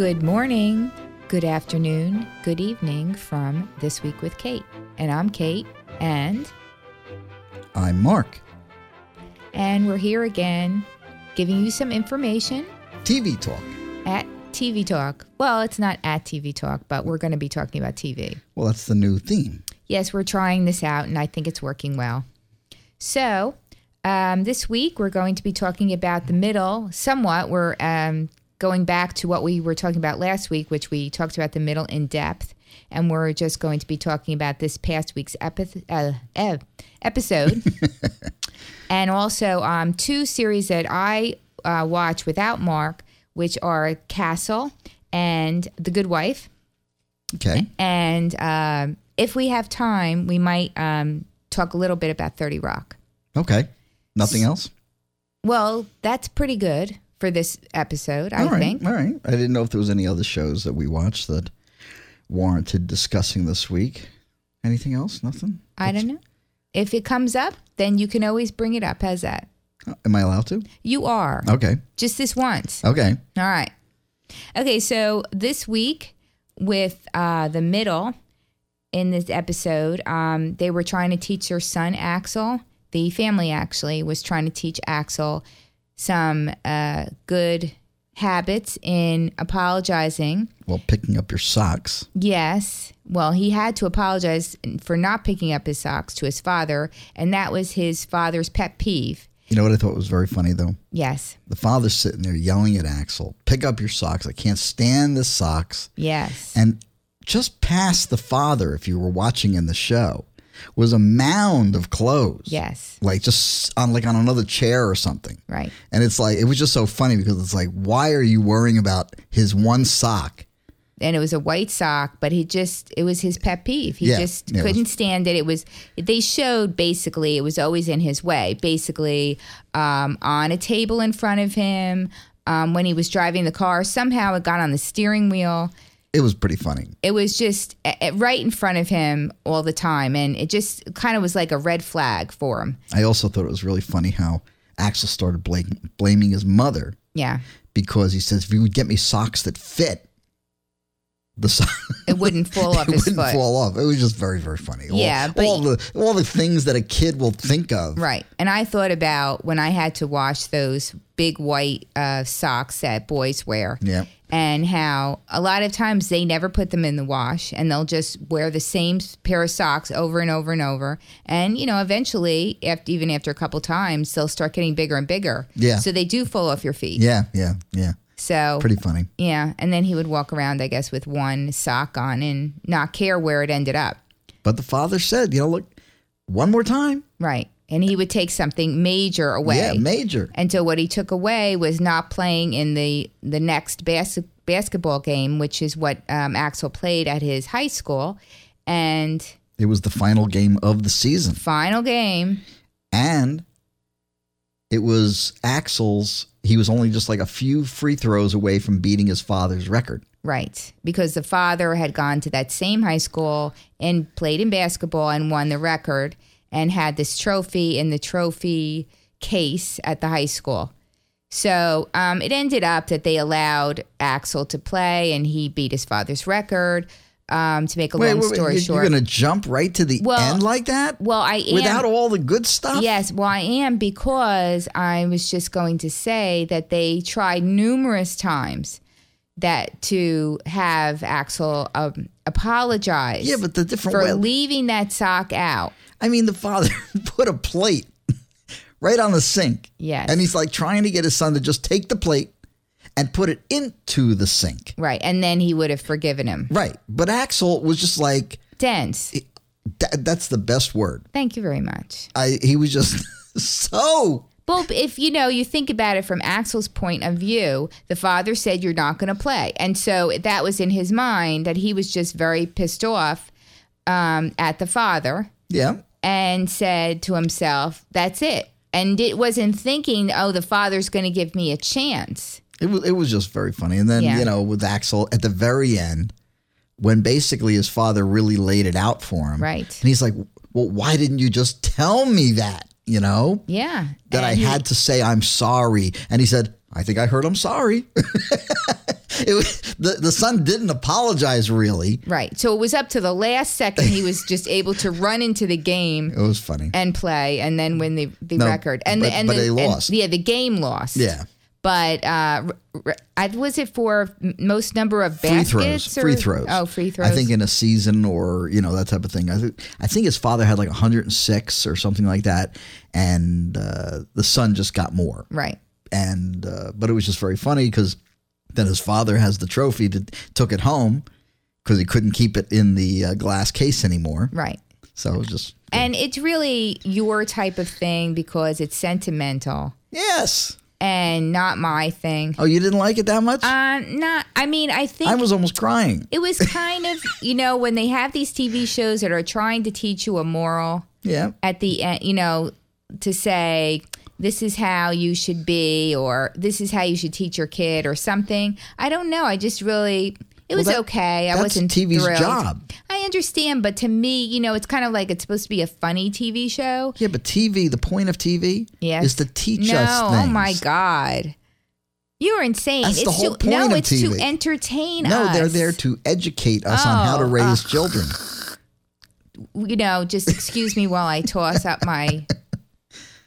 Good morning, good afternoon, good evening from This Week with Kate. And I'm Kate, and I'm Mark. and we're here again giving you some information TV Talk. at TV Talk. Well, it's not at TV Talk, but we're going to be talking about TV. Well, that's the new theme. Yes, we're trying this out, and I think it's working well. So, um, this week we're going to be talking about the middle somewhat. We're um, going back to what we were talking about last week, which we talked about the middle in depth, and we're just going to be talking about this past week's epi- uh, episode, and also um, two series that I uh, watch without Mark, which are Castle and The Good Wife. Okay. And um, if we have time, we might um, talk a little bit about 30 Rock. Okay. Nothing else? Well, that's pretty good for this episode, I All right. think. All right. I didn't know if there was any other shows that we watched that warranted discussing this week. Anything else? Nothing? I don't know. If it comes up, then you can always bring it up. How's that? Uh, Am I allowed to? You are. Okay. Just this once. Okay. All right. Okay, so this week with uh, the middle in this episode, um, they were trying to teach their son Axel. The family actually was trying to teach Axel some uh, good habits in apologizing. Well, picking up your socks. Yes. Well, he had to apologize for not picking up his socks to his father, and that was his father's pet peeve. You know what I thought was very funny, though? Yes. The father's sitting there yelling at Axel, pick up your socks. I can't stand the socks. Yes. And just past the father, if you were watching in the show, was a mound of clothes. yes. Like just on like on another chair or something. Right. And it's like it was just so funny because it's like, why are you worrying about his one sock? and it was a white sock, but he just it was his pet peeve. He Yeah, just yeah, it was- couldn't stand it. It was they showed basically it was always in his way. Basically, um, on a table in front of him, um, when he was driving the car, somehow it got on the steering wheel. It was pretty funny. It was just right in front of him all the time, and it just kind of was like a red flag for him. I also thought it was really funny how Axel started blaming, blaming his mother Yeah, because he says, if you would get me socks that fit, the it wouldn't fall off it his wouldn't foot. fall off. It was just very, very funny. All- Yeah, but- all, the all the things that a kid will think of. Right. And I thought about when I had to wash those big white uh, socks that boys wear. Yeah. And how a lot of times they never put them in the wash and they'll just wear the same pair of socks over and over and over. And, you know, eventually, after, even after a couple times, they'll start getting bigger and bigger. Yeah. So they do fall off your feet. Yeah, yeah, yeah. So, Pretty funny. yeah. And then he would walk around, I guess, with one sock on and not care where it ended up. But the father said, you know, look, one more time. Right. And he would take something major away. Yeah, major. And so what he took away was not playing in the the next bas- basketball game, which is what um, Axel played at his high school. And It was the final game of the season. final game, And it was Axel's, he was only just like a few free throws away from beating his father's record. right? Because the father had gone to that same high school and played in basketball and won the record and had this trophy in the trophy case at the high school. So um, it ended up that they allowed Axel to play and he beat his father's record. Um, to make a long story you- short, You're going to jump right to the Well- end like that? well, I am Without all the good stuff? Yes, well, I am because I was just going to say that they tried numerous times that to have Axel um, apologize. Yeah, but the different for way. leaving that sock out. I mean, the father put a plate right on the sink. Yes. And he's like trying to get his son to just take the plate and put it into the sink. Right, and then he would have forgiven him. Right. But Axel was just like, Dense. that, that's the best word. Thank you very much. I He was just so. Well, if you know, you think about it from Axel's point of view, the father said you're not going to play, and so that was in his mind that he was just very pissed off um, at the father Yeah. and said to himself, "That's it." And it wasn't thinking, "Oh, the father's going to give me a chance." It was it was just very funny. And then, Yeah. you know, with Axel at the very end, when basically his father really laid it out for him. Right. And he's like, Well, why didn't you just tell me that? You know? Yeah, That I he- had to say I'm sorry. And he said, I think I heard I'm sorry. it was, the the son didn't apologize really. Right. So it was up to the last second he was just able to run into the game It was funny. and play and then win the, the No, record. And but- the, and but the, they and- lost. yeah, the game lost. Yeah. But uh, r- r- I- was it for most number of Free baskets? throws. or- Free throws. Oh, free throws. I think in a season or you know that type of thing. I think I think his father had like 106 or something like that, and uh, the son just got more. right. And uh, but it was just very funny because then his father has the trophy to took it home because he couldn't keep it in the uh, glass case anymore. Right. So it was just And it's really your type of thing because it's sentimental yes. And not my thing. Oh, you didn't like it that much? Uh, not. I mean, I think I was almost crying. it was kind of you know when they have these TV shows that are trying to teach you a moral Yeah. at the end, you know, to say this is how you should be or this is how you should teach your kid or something. I don't know. I just really it was that- okay. I that's wasn't TV's thrilled. job. I understand, but to me, you know, it's kind of like it's supposed to be a funny TV show. Yeah, but TV, the point of TV Yes. is to teach no, us things. oh my god. You're insane. That's it's the whole to, no, point of it's to entertain No, us. they're there to educate us on how to Oh, raise children. you know, just excuse me while I toss up my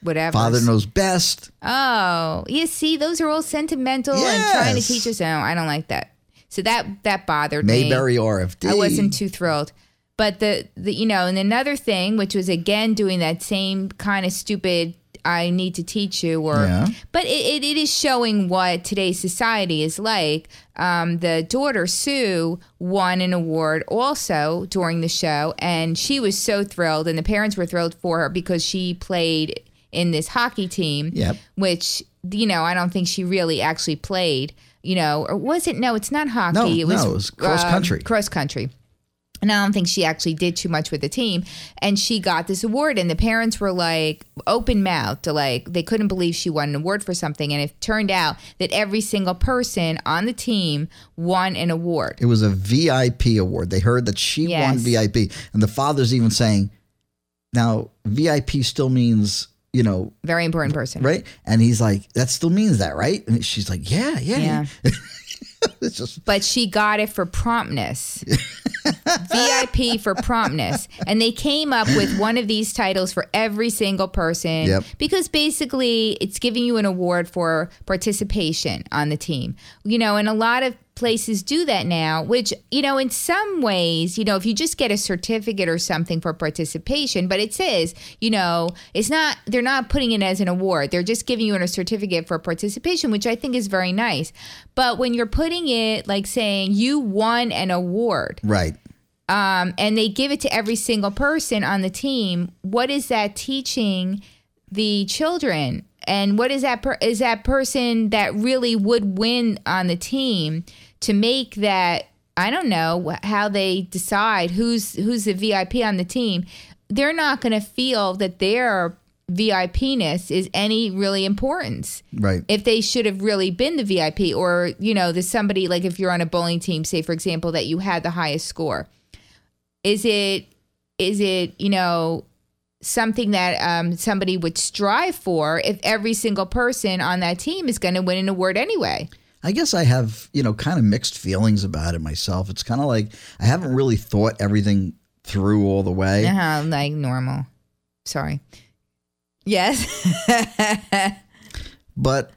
whatever. Father knows best. Oh, you see, those are all sentimental and trying to teach us. No, I don't like that. So that that bothered me. Mayberry RFD. I wasn't too thrilled. But the, the you know, and another thing, which was again doing that same kind of stupid I need to teach you or Yeah. but it, it, it is showing what today's society is like. Um, the daughter Sue won an award also during the show and she was so thrilled and the parents were thrilled for her because she played in this hockey team Yep. which you know I don't think she really actually played. You know, or was it? No, it's not hockey. No, it was, no, it was cross um, country. cross country. And I don't think she actually did too much with the team. And she got this award, and the parents were like open mouthed, like they couldn't believe she won an award for something. And it turned out that every single person on the team won an award. It was a VIP award. They heard that she Yes. won VIP. And the father's even saying, now, VIP still means, you know, Very important person. right? And he's like, that still means that, right? And she's like, yeah, yeah. Yeah. just, but she got it for promptness. VIP for promptness. And they came up with one of these titles for every single person Yep. because basically it's giving you an award for participation on the team. You know, and a lot of places do that now, which, you know, in some ways, you know, if you just get a certificate or something for participation, but it says, you know, it's not, they're not putting it as an award. They're just giving you a certificate for participation, which I think is very nice. But when you're putting it like saying you won an award, right. um, and they give it to every single person on the team, what is that teaching the children? And what is that? Per- is that person that really would win on the team to make that? I don't know how they decide who's who's the VIP on the team. They're not going to feel that their VIPness is any really importance Right. if they should have really been the VIP or you know there's somebody like if you're on a bowling team say for example that you had the highest score is it is it you know something that um, somebody would strive for if every single person on that team is going to win an award anyway I guess I have, you know, kind of mixed feelings about it myself. It's kind of like I haven't really thought everything through all the way. uh-huh, like normal sorry yes But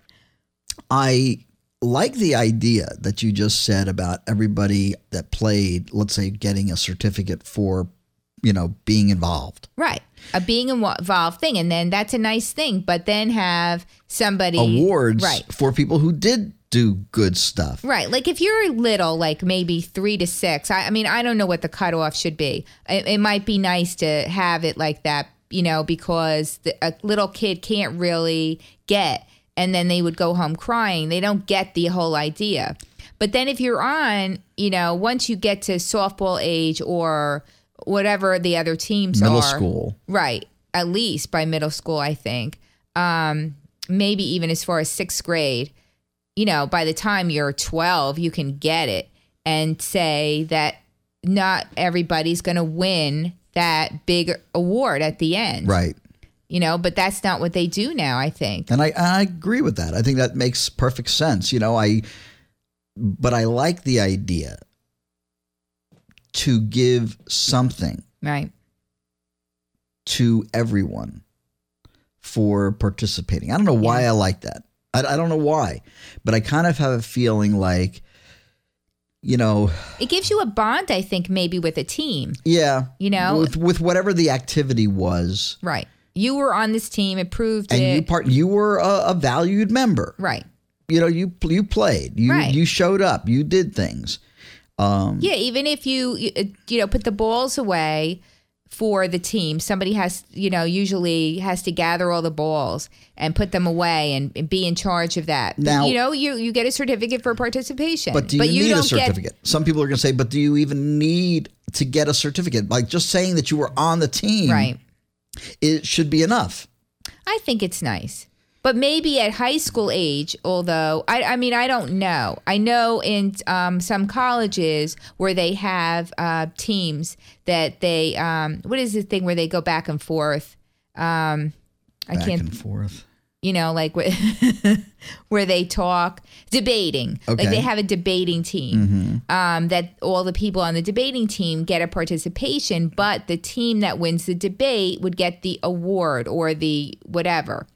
I like the idea that you just said about everybody that played, let's say, getting a certificate for, you know, being involved. right a being involved thing and then that's a nice thing but then have somebody Awards right for people who did do good stuff. Right. Like if you're little, like maybe three to six, I, I mean, I don't know what the cutoff should be. It, it might be nice to have it like that, you know, because the, a little kid can't really get, and then they would go home crying. They don't get the whole idea. But then if you're on, you know, once you get to softball age or whatever the other teams Middle are, school. Right. At least by middle school, I think. Um, maybe even as far as sixth grade. You know, by the time you're 12, you can get it and say that not everybody's going to win that big award at the end. Right. You know, but that's not what they do now, I think. And I, I agree with that. I think that makes perfect sense. You know, I but I like the idea to give something Right. to everyone for participating. I don't know why I like that. I, I don't know why, but I kind of have a feeling like, you know, It gives you a bond, I think, maybe with a team. yeah, You know? with, with whatever the activity was, Right. You were on this team, it proved and it. you part, you were a, a valued member. right. You know, you you played, you Right. you showed up, you did things. Um, Yeah, even if you you you know put the balls away for the team, somebody has you know usually has to gather all the balls and put them away and, and be in charge of that. But, you know you you get a certificate for participation. But do you need a don't get- certificate? Some people are going to say, but do you even need to get a certificate? Like just saying that you were on the team, right. It should be enough. I think it's nice. But maybe at high school age, although I, I mean, I don't know. I know in um, some colleges where they have uh, teams that they, um, what is the thing where they go back and forth? Um, I can't, and forth. you know, like where, where they talk, debating. Okay. Like they have a debating team um, that all the people on the debating team get a participation, but the team that wins the debate would get the award or the whatever.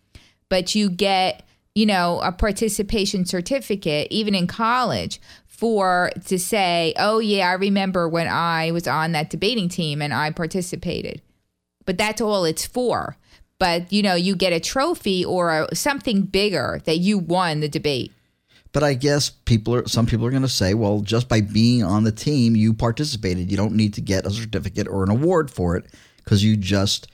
But you get, you know, a participation certificate, even in college. For to say, oh yeah, I remember when I was on that debating team and I participated but that's all it's for. But you know, you get a trophy or a, something bigger that you won the debate. But I guess people are some people are going to say, well, just by being on the team, you participated. You don't need to get a certificate or an award for it because you just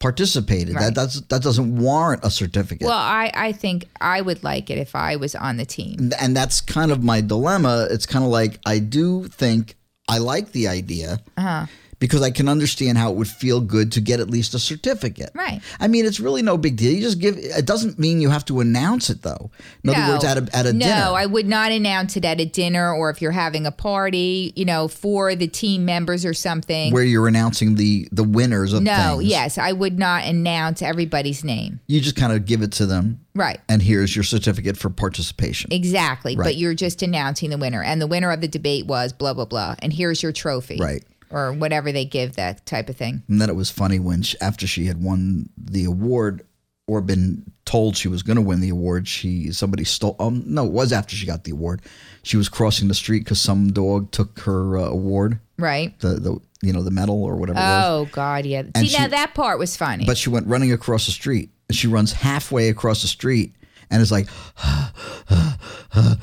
participated. That that's, that doesn't warrant a certificate. Well, I, I think I would like it if I was on the team. and that's kind of my dilemma. It's kind of like I do think I like the idea Uh-huh. Because I can understand how it would feel good to get at least a certificate. Right. I mean, it's really no big deal. You just give. It doesn't mean you have to announce it, though. In other words, at a at a no, dinner. I would not announce it at a dinner or if you're having a party, you know, for the team members or something. where you're announcing the the winners of no, things. yes, I would not announce everybody's name. You just kind of give it to them, Right. and here's your certificate for participation. Exactly. Right. But you're just announcing the winner. And the winner of the debate was blah, blah, blah. And here's your trophy. Right. Or whatever they give that type of thing. And then it was funny when she, after she had won the award or been told she was going to win the award, she somebody stole. Um, no, it was after she got the award. She was crossing the street because some dog took her uh, award, Right. the the you know the medal or whatever. it was. Oh God, yeah. See, she- now that part was funny. But she went running across the street. And she runs halfway across the street and is like,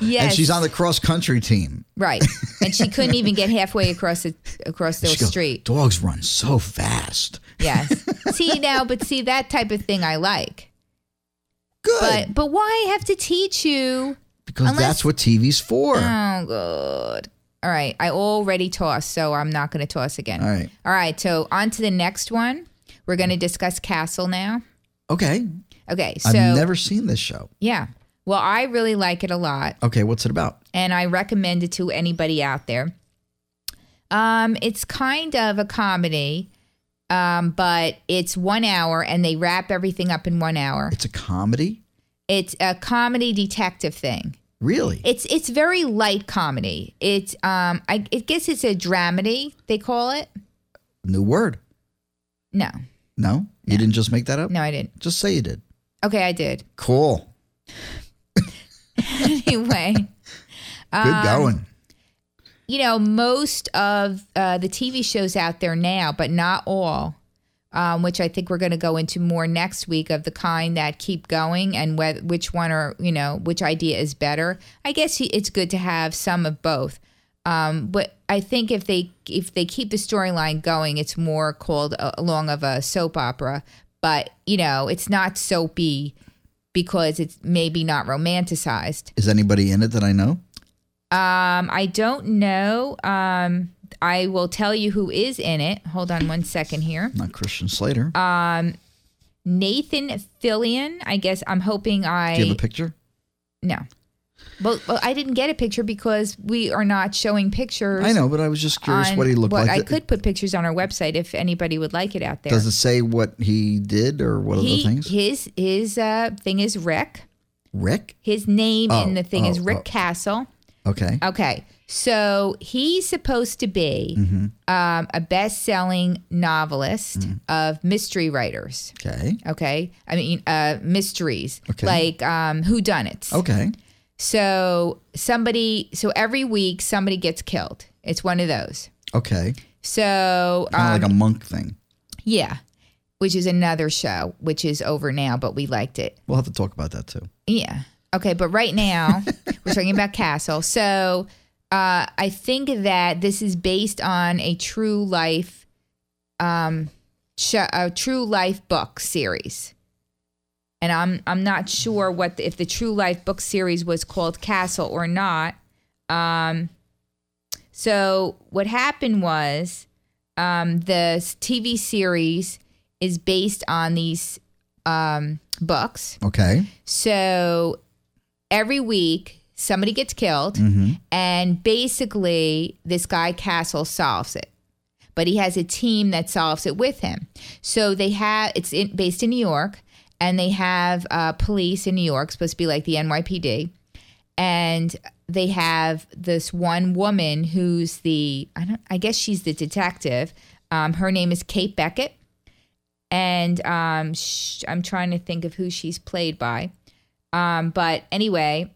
yes, and she's on the cross country team. right, and she couldn't even get halfway across the across the goes, street. Dogs run so fast. Yes. see now, but see that type of thing I like. Good. But but why have to teach you? because unless- that's what TV's for. Oh God. All right, I already tossed, so I'm not going to toss again. All right. All right, so on to the next one. We're going to discuss Castle now. Okay. Okay, so I've never seen this show. yeah. Well, I really like it a lot. Okay, what's it about? and I recommend it to anybody out there. Um, it's kind of a comedy, um, but it's one hour and they wrap everything up in one hour. It's a comedy? It's a comedy detective thing. Really? It's it's very light comedy. It's um I, I guess it's a dramedy they call it. New word. No, No? You didn't just make that up? no, I didn't. Just say you did. Okay, I did. Cool. anyway, Good Um, going. you know, most of uh, the TV shows out there now, but not all, um, which I think we're going to go into more next week of the kind that keep going and whether, which one or, you know, which idea is better. I guess it's good to have some of both. Um, but I think if they if they keep the storyline going, it's more called a, along of a soap opera. But you know, it's not soapy because it's maybe not romanticized. Is anybody in it that I know? Um, I don't know. Um, I will tell you who is in it. Hold on one second here. Not Christian Slater. Uh, Nathan Fillion. I guess I'm hoping I Do you have a picture? no. Well, well, I didn't get a picture because we are not showing pictures. I know, but I was just curious what he looked what- like. I could put pictures on our website if anybody would like it out there. Does it say what he did or what he, other things? His his uh, thing is Rick. Rick? His name Oh, in the thing is oh, Rick oh. Castle. Okay. Okay. So he's supposed to be Mm-hmm. um, a best selling novelist of mystery writers. Okay. Okay. I mean, uh, mysteries Okay. like um, whodunits. Okay. So somebody, so every week somebody gets killed. It's one of those. Okay. So Kind um, of like a monk thing. yeah, which is another show, which is over now, but we liked it. We'll have to talk about that too. Yeah. Okay, but right now we're talking about Castle. So uh, I think that this is based on a true life, um, sh- a true life book series, and I'm I'm not sure what the, if the true life book series was called Castle or not. Um, so what happened was um, the TV series is based on these um, books. Okay. So every week somebody gets killed Mm-hmm. and basically this guy Castle solves it. But he has a team that solves it with him. So they have it's in, based in New York and they have uh, police in New York supposed to be like the NYPD and they have this one woman who's the I don't I guess she's the detective. Um, her name is Kate Beckett and um, sh- I'm trying to think of who she's played by. Um, but anyway,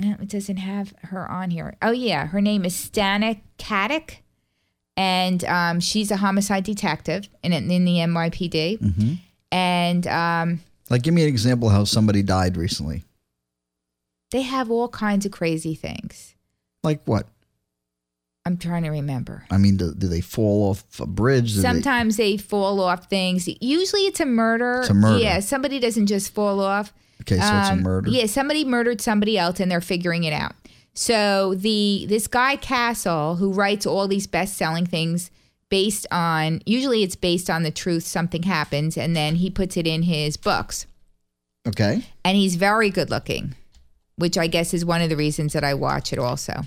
it doesn't have her on here. Oh yeah, her name is Stana Katic, and um, she's a homicide detective in in the NYPD. Mm-hmm. And um, Like, give me an example of how somebody died recently. they have all kinds of crazy things. Like what? I'm trying to remember. I mean, do, do they fall off a bridge? Do Sometimes they fall off things. Usually it's a murder. It's a murder. Yeah, somebody doesn't just fall off. okay, so it's a Um, murder. Yeah, somebody murdered somebody else and they're figuring it out. So the this guy Castle who writes all these best-selling things based on usually it's based on the truth something happens and then he puts it in his books. Okay. And he's very good looking, which I guess is one of the reasons that I watch it also.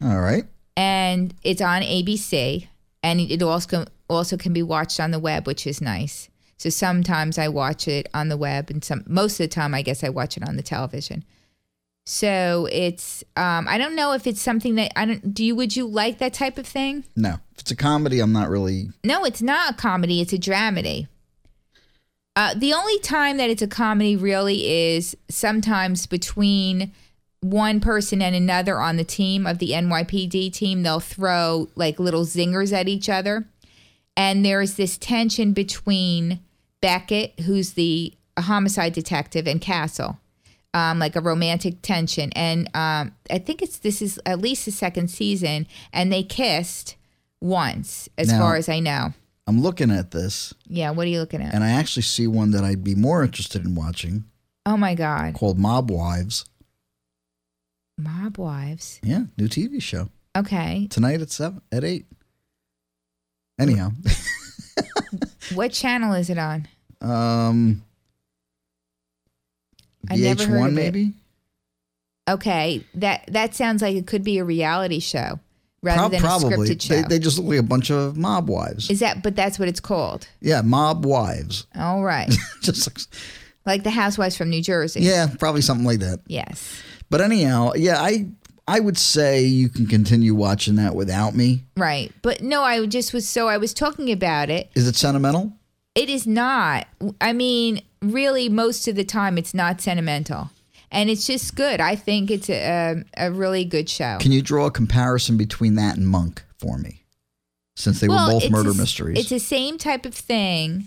All right. And it's on ABC and it also also can be watched on the web, which is nice. So sometimes I watch it on the web and some most of the time I guess I watch it on the television. So it's um I don't know if it's something that I don't do you would you like that type of thing? No, if it's a comedy, I'm not really. No, it's not a comedy, it's a dramedy. Uh, the only time that it's a comedy really is sometimes between one person and another on the team of the NYPD team. They'll throw like little zingers at each other. And there's this tension between Beckett, who's the homicide detective, and Castle, um, like a romantic tension. And um, I think it's this is at least the second season, and they kissed once, as Now- far as I know. I'm looking at this, Yeah, what are you looking at? and I actually see one that I'd be more interested in watching oh my God, called Mob Wives. Mob Wives. Yeah, new TV show Okay, tonight at seven at eight. Anyhow, what channel is it on? um, I never heard VH1 of it. maybe. Okay, that that sounds like it could be a reality show rather Prob- than probably a scripted show. they, they just look like a bunch of mob wives. is that? But that's what it's called. yeah, mob wives. All right, just looks, like the Housewives from New Jersey. yeah, probably something like that. Yes. But anyhow, yeah, I I would say you can continue watching that without me. Right. But no, I just was so I was talking about it. Is it sentimental? It is not. I mean, really, most of the time, it's not sentimental, and it's just good. I think it's a a, a really good show. Can you draw a comparison between that and Monk for me? Since they were both murder s- mysteries. It's the same type of thing.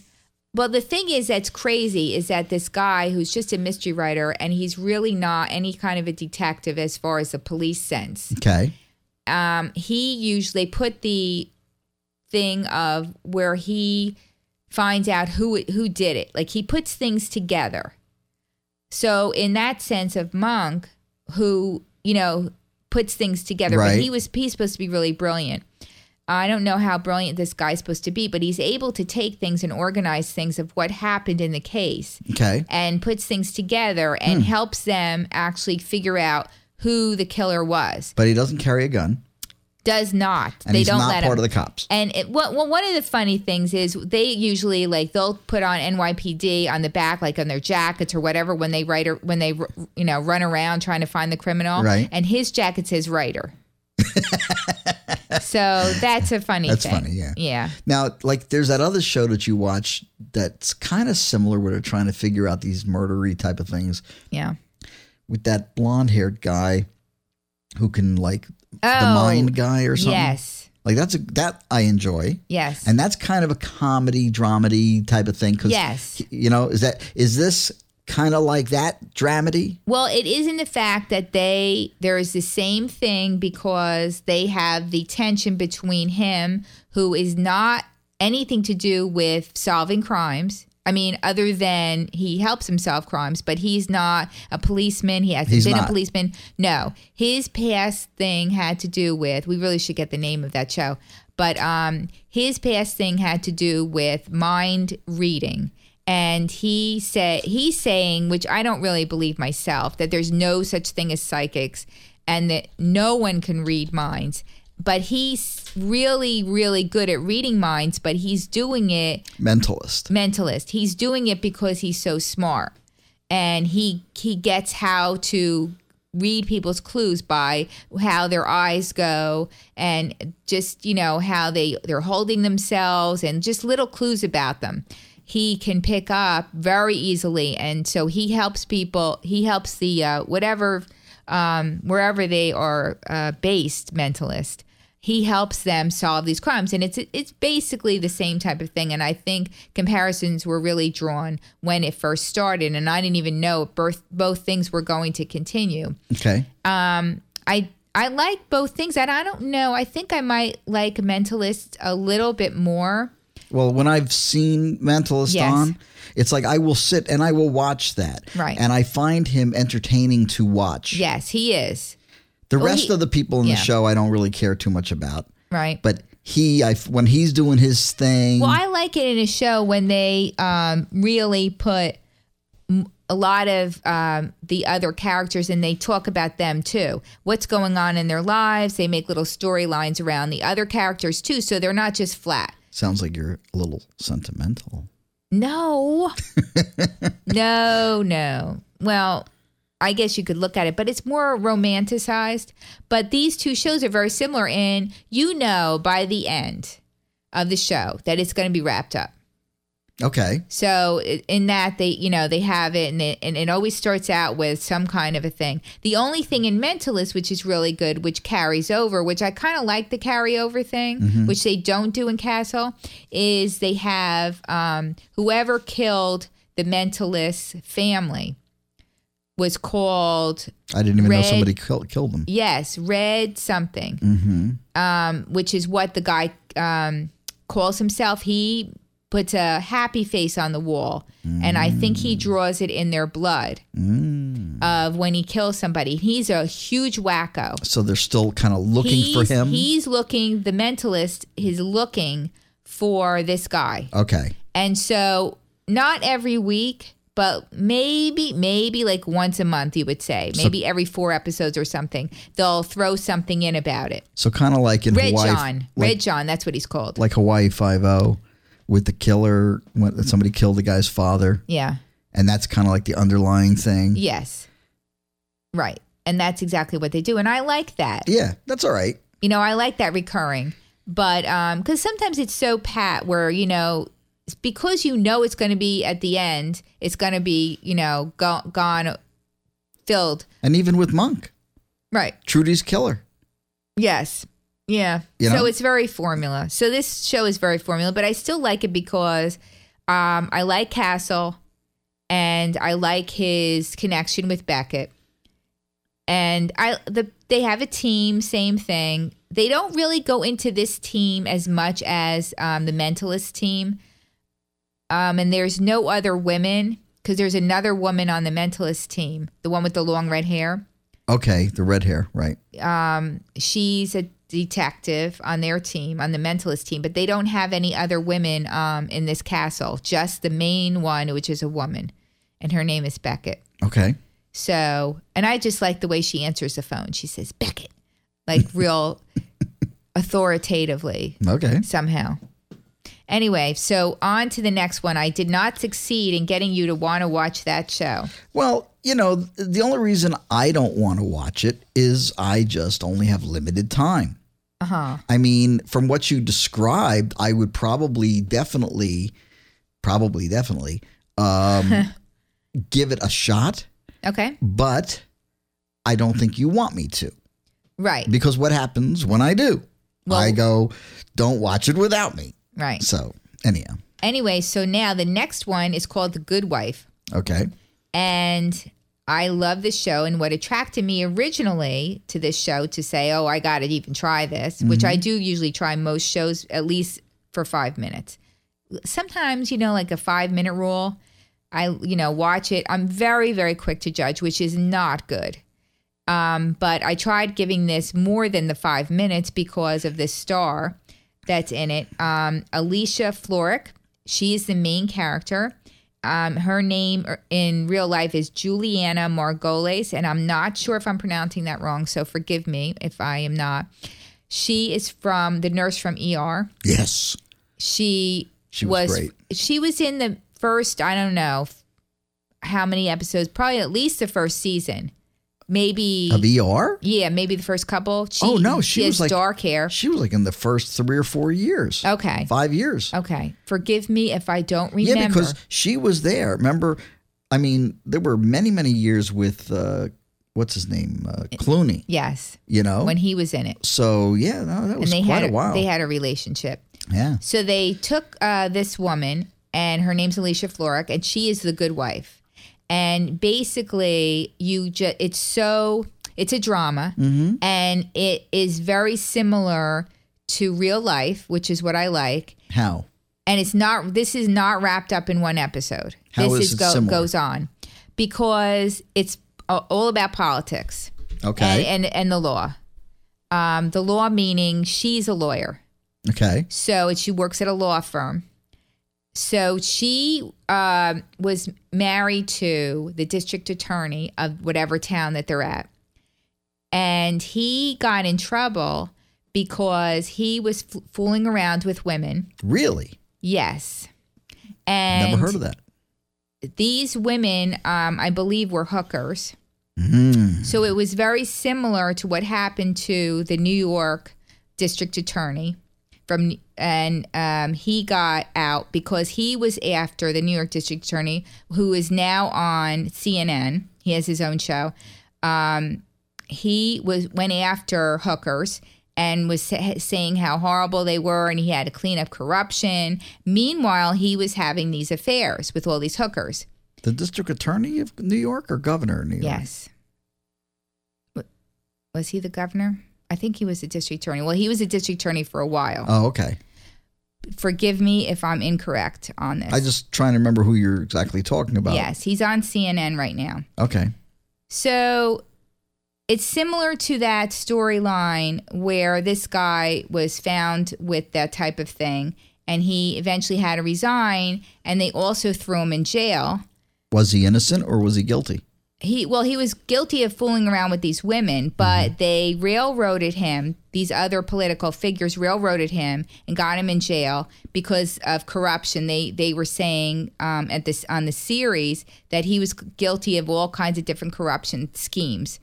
Well, the thing is that's crazy is that this guy who's just a mystery writer and he's really not any kind of a detective as far as the police sense. okay. Um, he usually put the thing of where he finds out who who did it. Like he puts things together. So in that sense of Monk, who you know puts things together, Right. but he was he's supposed to be really brilliant. I don't know how brilliant this guy's supposed to be, but he's able to take things and organize things of what happened in the case Okay. and puts things together Hmm. and helps them actually figure out who the killer was. But he doesn't carry a gun. Does not. and they he's don't not let part him. of the cops. And it, well, well, one of the funny things is they usually like they'll put on NYPD on the back, like on their jackets or whatever, when they write or when they you know run around trying to find the criminal. Right. And his jacket says writer. so that's a funny. That's thing. funny, yeah. Yeah. Now, like, there's that other show that you watch that's kind of similar, where they're trying to figure out these murdery type of things Yeah. with that blonde-haired guy who can like Oh, the mind guy or something. Yes. Like that's a that I enjoy. Yes. And that's kind of a comedy, dramedy type of thing. Cause Yes. you know, is that is this kind of like that dramedy? Well, it is in the fact that they there is the same thing because they have the tension between him, who is not anything to do with solving crimes. I mean, other than he helps him solve crimes, but he's not a policeman. He hasn't He's been a policeman. No, his past thing had to do with. We really should get the name of that show, but um, his past thing had to do with mind reading and he said he's saying which i don't really believe myself that there's no such thing as psychics and that no one can read minds but he's really really good at reading minds but he's doing it Mentalist. mentalist. He's doing it because he's so smart. And he he gets how to read people's clues by how their eyes go and just you know how they they're holding themselves and just little clues about them. He can pick up very easily. And so he helps people he helps the uh, whatever um, wherever they are uh, based mentalist he helps them solve these crimes and it's it's basically the same type of thing and i think comparisons were really drawn when it first started and i didn't even know if both both things were going to continue Okay. um i i like both things and i don't know i think i might like mentalist a little bit more Well, when I've seen Mentalist Yes. on, it's like I will sit and I will watch that. Right. And I find him entertaining to watch. yes he is The Well, rest he- of the people in yeah. the show I don't really care too much about. right But he I when he's doing his thing Well, I like it in a show when they um, really put a lot of um, the other characters and they talk about them too. What's going on in their lives? They make little storylines around the other characters too, so they're not just flat. sounds like you're a little sentimental. No, no, no. Well, I guess you could look at it, but it's more romanticized. But these two shows are very similar in you know by the end of the show that it's going to be wrapped up. Okay. So in that they, you know, they have it and it, and it always starts out with some kind of a thing. The only thing in Mentalist, which is really good, which carries over, which I kind of like the carryover thing, which they don't do in Castle, is they have um, whoever killed the Mentalist family was called I didn't even know somebody killed, killed him. yes, Red something, Mm-hmm. um, which is what the guy um, calls himself. He puts a happy face on the wall, and I think he draws it in their blood Mm. of when he kills somebody. He's a huge wacko. So they're still kind of looking he's, for him. He's looking. The mentalist is looking for this guy, okay. and so not every week. But maybe, maybe like once a month, you would say. Maybe every four episodes or something. They'll throw something in about it. So kind of like in Red Hawaii, John. like, Red John, that's what he's called. like Hawaii Five O, with the killer when somebody killed the guy's father, yeah. and that's kind of like the underlying thing. Yes. Right. And that's exactly what they do. And I like that. Yeah, that's all right. You know, I like that recurring. But um cuz sometimes it's so pat where, you know, because you know it's going to be at the end, it's going to be, you know, go- gone filled. And even with Monk, Right. Trudy's killer. Yes. Yeah. You so it's very formula. So this show is very formula, but I still like it because um, I like Castle and I like his connection with Beckett. And I the they have a team, same thing. They don't really go into this team as much as um, the mentalist team. Um, and there's no other women because there's another woman on the mentalist team, the one with the long red hair Okay, the red hair, right? um, she's a detective on their team, on the mentalist team, but they don't have any other women um, in this castle, just the main one, which is a woman, and her name is Beckett. Okay. So, and I just like the way she answers the phone. She says, Beckett, like real, authoritatively Okay. somehow. Anyway, so on to the next one. I did not succeed in getting you to want to watch that show. Well, you know, the only reason I don't want to watch it is I just only have limited time. Uh huh. I mean, from what you described, I would probably definitely, probably definitely um, give it a shot, Okay. but I don't think you want me to. Right. Because what happens when I do? Well- I go, don't watch it without me. Right. So, anyhow, Anyway, so now the next one is called The Good Wife. okay. And I love this show. And what attracted me originally to this show to say, oh, I got to even try this, which I do usually try most shows at least for five minutes. Sometimes, you know, like a five minute rule, I, you know, watch it. I'm very, very quick to judge, which is not good. Um, but I tried giving this more than the five minutes because of this star that's in it. Um, Alicia Florrick. She is the main character. Um, her name in real life is Julianna Margulies, and I'm not sure if I'm pronouncing that wrong, so forgive me if I am not. She is from the nurse from ER. Yes. She, She was great. She was in the first, I don't know how many episodes, probably at least the first season. Maybe Of ER? yeah, maybe the first couple. She, Oh, no, she has was like- dark hair. She was like in the first three or four years. Okay. Five years. Okay. Forgive me if I don't remember. Yeah, because she was there. Remember, I mean, there were many, many years with uh, what's his name, uh, Clooney. yes, You know, when he was in it, so yeah, no, that and was they quite had a while. they had a relationship. yeah, So they took uh, this woman, and her name's Alicia Florrick, and she is the good wife. And basically, you just it's so it's a drama, Mm-hmm. and it is very similar to real life, which is what I like. how? and it's not this is not wrapped up in one episode. How this is it similar? goes on. Because it's all about politics. Okay, and, and and the law. Um the law meaning she's a lawyer. Okay, so she works at a law firm so she um was married to the district attorney of whatever town that they're at and he got in trouble because he was f- fooling around with women really? Yes. And Never heard of that. these women, um, I believe, were hookers. Mm. So it was very similar to what happened to the New York district attorney from and um, he got out because he was after the New York district attorney who is now on CNN. He has his own show. Um, he was went after hookers and was saying how horrible they were and he had to clean up corruption. Meanwhile, he was having these affairs with all these hookers. The district attorney of New York or governor of New York? Yes. Was he the governor? I think he was a district attorney. Well, he was a district attorney for a while. Oh, okay. Forgive me if I'm incorrect on this. I just trying to remember who you're exactly talking about. yes, he's on CNN right now. Okay. So it's similar to that storyline where this guy was found with that type of thing and he eventually had to resign and they also threw him in jail. Was he innocent or was he guilty? He well he was guilty of fooling around with these women but they railroaded him these other political figures railroaded him and got him in jail because of corruption. They they were saying um, at this on the series that he was guilty of all kinds of different corruption schemes.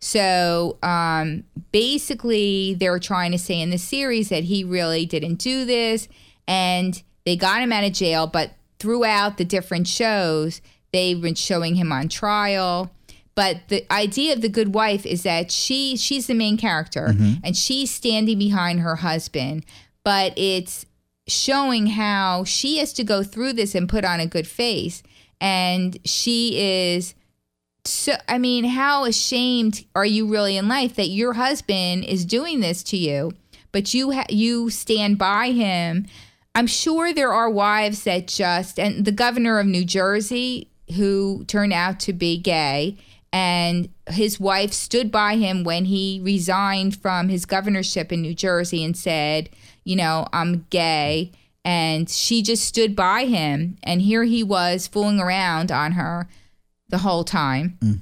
So um, basically they were trying to say in the series that he really didn't do this and they got him out of jail but throughout the different shows they've been showing him on trial. But the idea of the good wife is that she she's the main character mm-hmm. and she's standing behind her husband but it's showing how she has to go through this and put on a good face. And she is so i mean how ashamed are you really in life that your husband is doing this to you but you ha- you stand by him? I'm sure there are wives that just and the governor of new jersey who turned out to be gay and his wife stood by him when he resigned from his governorship in New Jersey and said, you know, I'm gay and she just stood by him and here he was fooling around on her the whole time. Mm.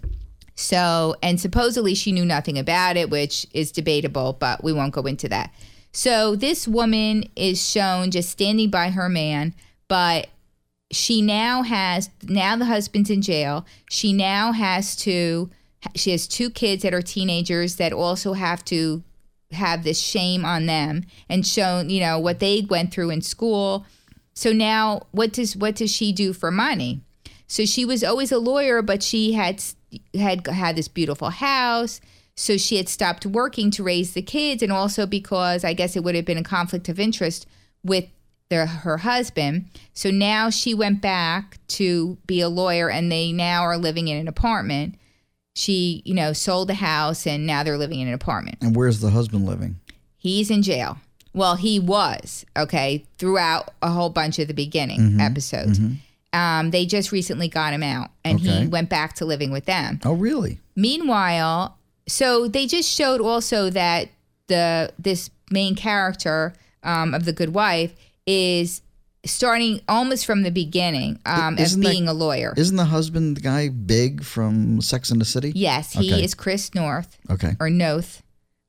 So, and supposedly she knew nothing about it, which is debatable, but we won't go into that. So this woman is shown just standing by her man, but she now has now the husband's in jail. She now has to she has two kids that are teenagers that also have to have this shame on them and shown, you know, what they went through in school. So now what does what does she do for money? So she was always a lawyer, but she had had had this beautiful house. So she had stopped working to raise the kids, and also because I guess it would have been a conflict of interest with their, her husband. So now she went back to be a lawyer, and they now are living in an apartment. She, you know, sold the house, and now they're living in an apartment. And where's the husband living? He's in jail. Well, he was okay throughout a whole bunch of the beginning Mm-hmm. episodes. Um, they just recently got him out, and Okay. he went back to living with them. Oh, really? Meanwhile, so they just showed also that the this main character um, of the Good Wife is starting almost from the beginning um, of Isn't that- being a lawyer. Isn't the husband the guy big from Sex and the City? yes, he Okay. is Chris North Okay. or Noth.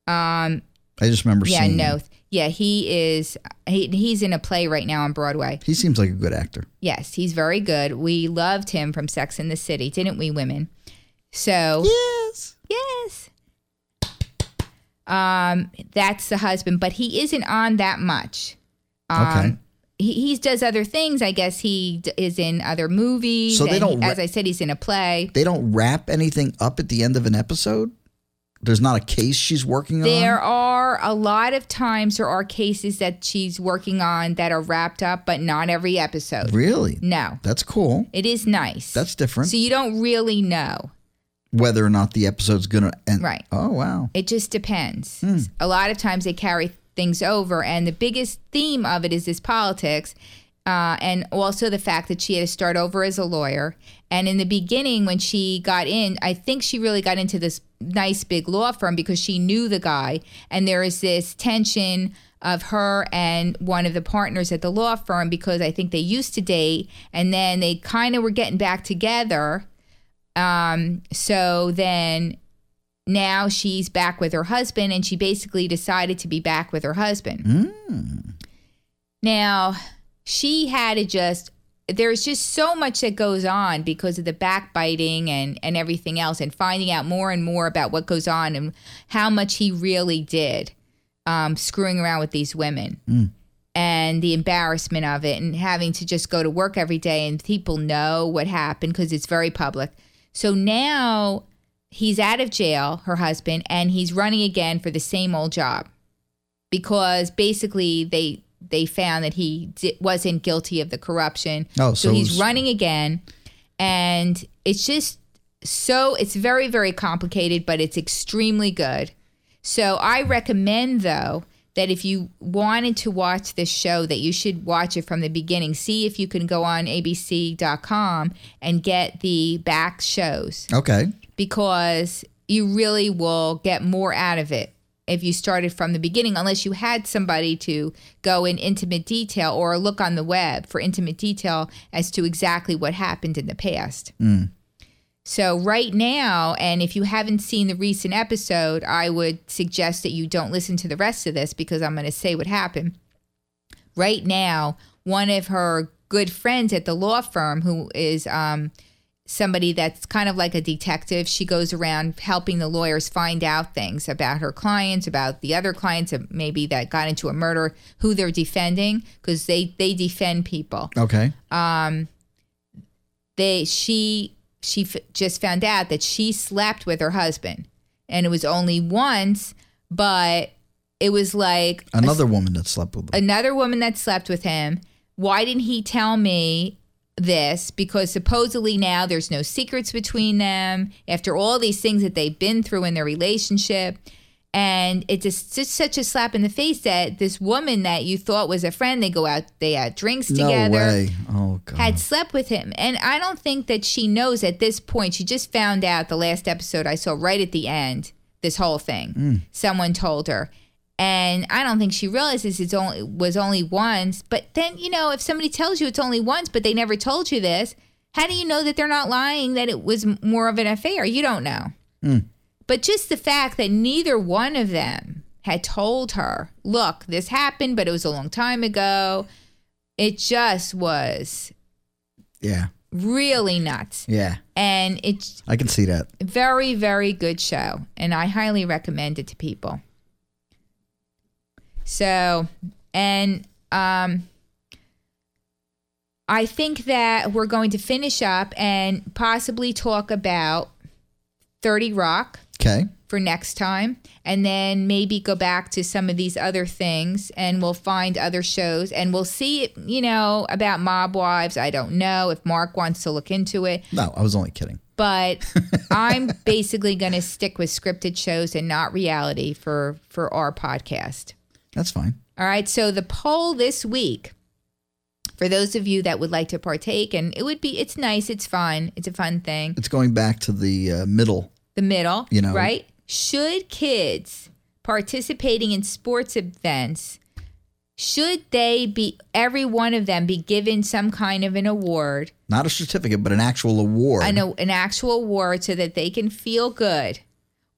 Um, I just remember yeah, seeing. Noth. Yeah, he is. He, he's in a play right now on Broadway. He seems like a good actor. Yes, he's very good. We loved him from Sex in the City, didn't we, women? So Yes. Yes. Um, that's the husband, but he isn't on that much. Um, Okay. He, he does other things. I guess he d- is in other movies. So they and don't he- ra- as I said, he's in a play. They don't wrap anything up at the end of an episode. There's not a case she's working on. There are a lot of times there are cases that she's working on that are wrapped up, but not every episode. Really? No, That's cool. it is nice. That's different. so you don't really know. Whether or not the episode's gonna end. Right. Oh wow. It just depends. Hmm. A lot of times they carry things over, and the biggest theme of it is this politics, uh, and also the fact that she had to start over as a lawyer. And in the beginning, when she got in, I think she really got into this nice big law firm because she knew the guy, and there is this tension of her and one of the partners at the law firm because I think they used to date, and then they kind of were getting back together. Um, so then now she's back with her husband and she basically decided to be back with her husband. Now, she had to just there's just so much that goes on because of the backbiting and and everything else and finding out more and more about what goes on and how much he really did um, screwing around with these women and the embarrassment of it and having to just go to work every day and people know what happened because it's very public. So now he's out of jail, her husband, and he's running again for the same old job because basically they they found that he di- wasn't guilty of the corruption. Oh, so so he's running again, and it's just so it's very very complicated, but it's extremely good. So I recommend though that if you wanted to watch this show that you should watch it from the beginning. See if you can go on abc.com and get the back shows Okay. Because you really will get more out of it if you started from the beginning unless you had somebody to go in intimate detail or look on the web for intimate detail as to exactly what happened in the past. So right now, and if you haven't seen the recent episode, I would suggest that you don't listen to the rest of this because I'm going to say what happened. Right now, one of her good friends at the law firm, who is um, somebody that's kind of like a detective, she goes around helping the lawyers find out things about her clients, about the other clients, uh, maybe that got into a murder, who they're defending, because they they defend people Okay. Um they she she f- just found out that she slept with her husband and it was only once but it was like a- Another woman that slept with him. another woman that slept with him why didn't he tell me this because supposedly now there's no secrets between them after all these things that they've been through in their relationship and it's just, just such a slap in the face that this woman that you thought was a friend they go out they had drinks no together way. Oh god. had slept with him. And I don't think that she knows at this point. She just found out the last episode I saw right at the end, this whole thing. Mm. Someone told her. And I don't think she realizes it's only was only once. But then, you know, if somebody tells you it's only once, but they never told you this, how do you know that they're not lying that it was more of an affair? You don't know. Hmm. But just the fact that neither one of them had told her, look, this happened, but it was a long time ago. It just was Yeah. really nuts. Yeah. And it's I can see that. very, very good show. And I highly recommend it to people. So, and um, I think that we're going to finish up and possibly talk about 30 Rock Okay. for next time and then maybe go back to some of these other things and we'll find other shows and we'll see you know about mob wives i don't know if mark wants to look into it No, I was only kidding. but i'm basically going to stick with scripted shows and not reality for for our podcast That's fine. all right so the poll this week for those of you that would like to partake and it would be it's nice it's fun it's a fun thing It's going back to the uh, middle. the middle, You know. right? Should kids participating in sports events should they be every one of them be given some kind of an award, Not a certificate, but an actual award. an, an actual award so that they can feel good?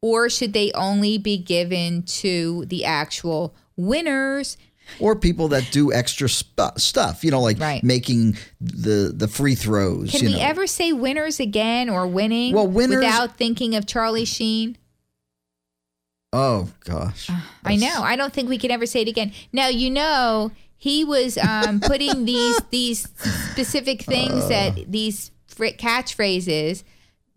Or should they only be given to the actual winners? Or people that do extra sp- stuff, you know, like Right. making the the free throws. Can we know. ever say winners again or winning Well, winners- without thinking of Charlie Sheen? Oh gosh. I know. I don't think we can ever say it again. Now you know he was um, putting these these specific things that these catchphrases.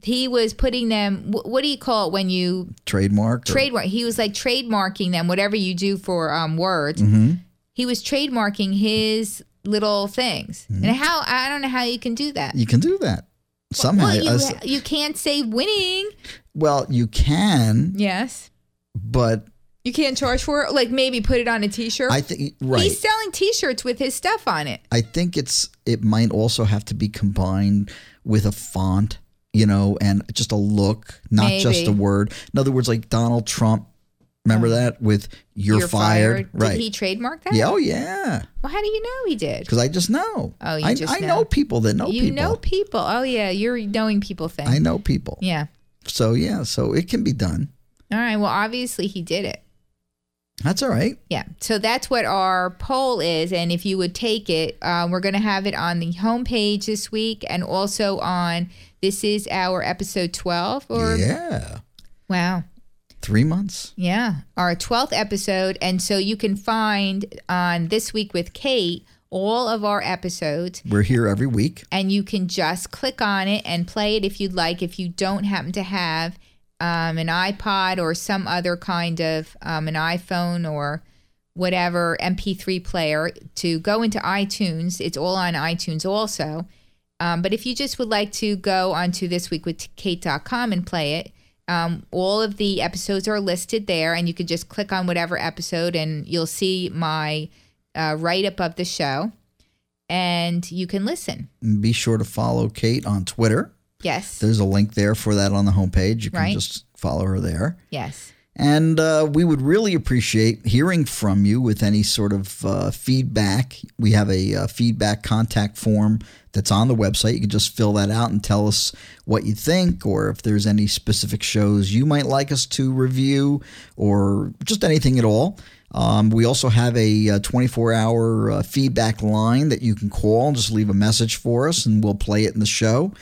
He was putting them. wh- What do you call it when you Trademark. or- trademark? He was like trademarking them. Whatever you do for um, words, Mm-hmm. he was trademarking his little things. And how I don't know how you can do that. You can do that somehow. Well, you, you can't say winning. well, you can, Yes. but You can't charge for it. Like maybe put it on a T-shirt. I think right. He's selling T-shirts with his stuff on it. I think it's it might also have to be combined with a font, you know, and just a look, not just a word. In other words, like Donald Trump. Remember oh. that with "You're, fired. right? Did he trademark that? yeah, oh yeah. Well, how do you know he did? Because I just know. Oh, you I, just I know. know people that know you people. know people. Oh yeah, you're knowing people thing. I know people. Yeah. So yeah, so it can be done. All right. Well, obviously he did it. That's all right. Yeah. So that's what our poll is, and if you would take it, uh, we're going to have it on the homepage this week, and also on. This is our episode twelve. Or yeah. wow. Three months. Yeah, our 12th episode. And so you can find on This Week with Kate all of our episodes, We're here every week. and you can just click on it and play it if you'd like. If you don't happen to have um, an iPod or some other kind of um, an iPhone or whatever MP3 player to go into iTunes, it's all on iTunes also. Um, but if you just would like to go onto thisweekwithkate.com and play it, um, all of the episodes are listed there, and you can just click on whatever episode, and you'll see my uh, write up of the show, and you can listen. Be sure to follow Kate on Twitter. Yes, There's a link there for that on the homepage. You can Right. just follow her there. yes, And uh, we would really appreciate hearing from you with any sort of uh, feedback. We have a uh, feedback contact form that's on the website. You can just fill that out and tell us what you think, or if there's any specific shows you might like us to review, or just anything at all. Um, we also have a 24 hour uh, feedback line that you can call and just leave a message for us, and we'll play it in the show.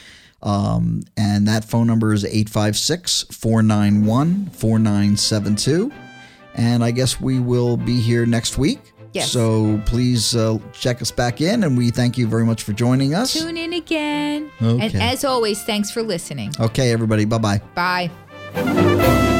Um, and that phone number is 856 491 4972. And I guess we will be here next week. Yes. So please uh, check us back in, and we thank you very much for joining us. tune in again. Okay. And as always, thanks for listening. Okay, everybody. Bye bye. Bye.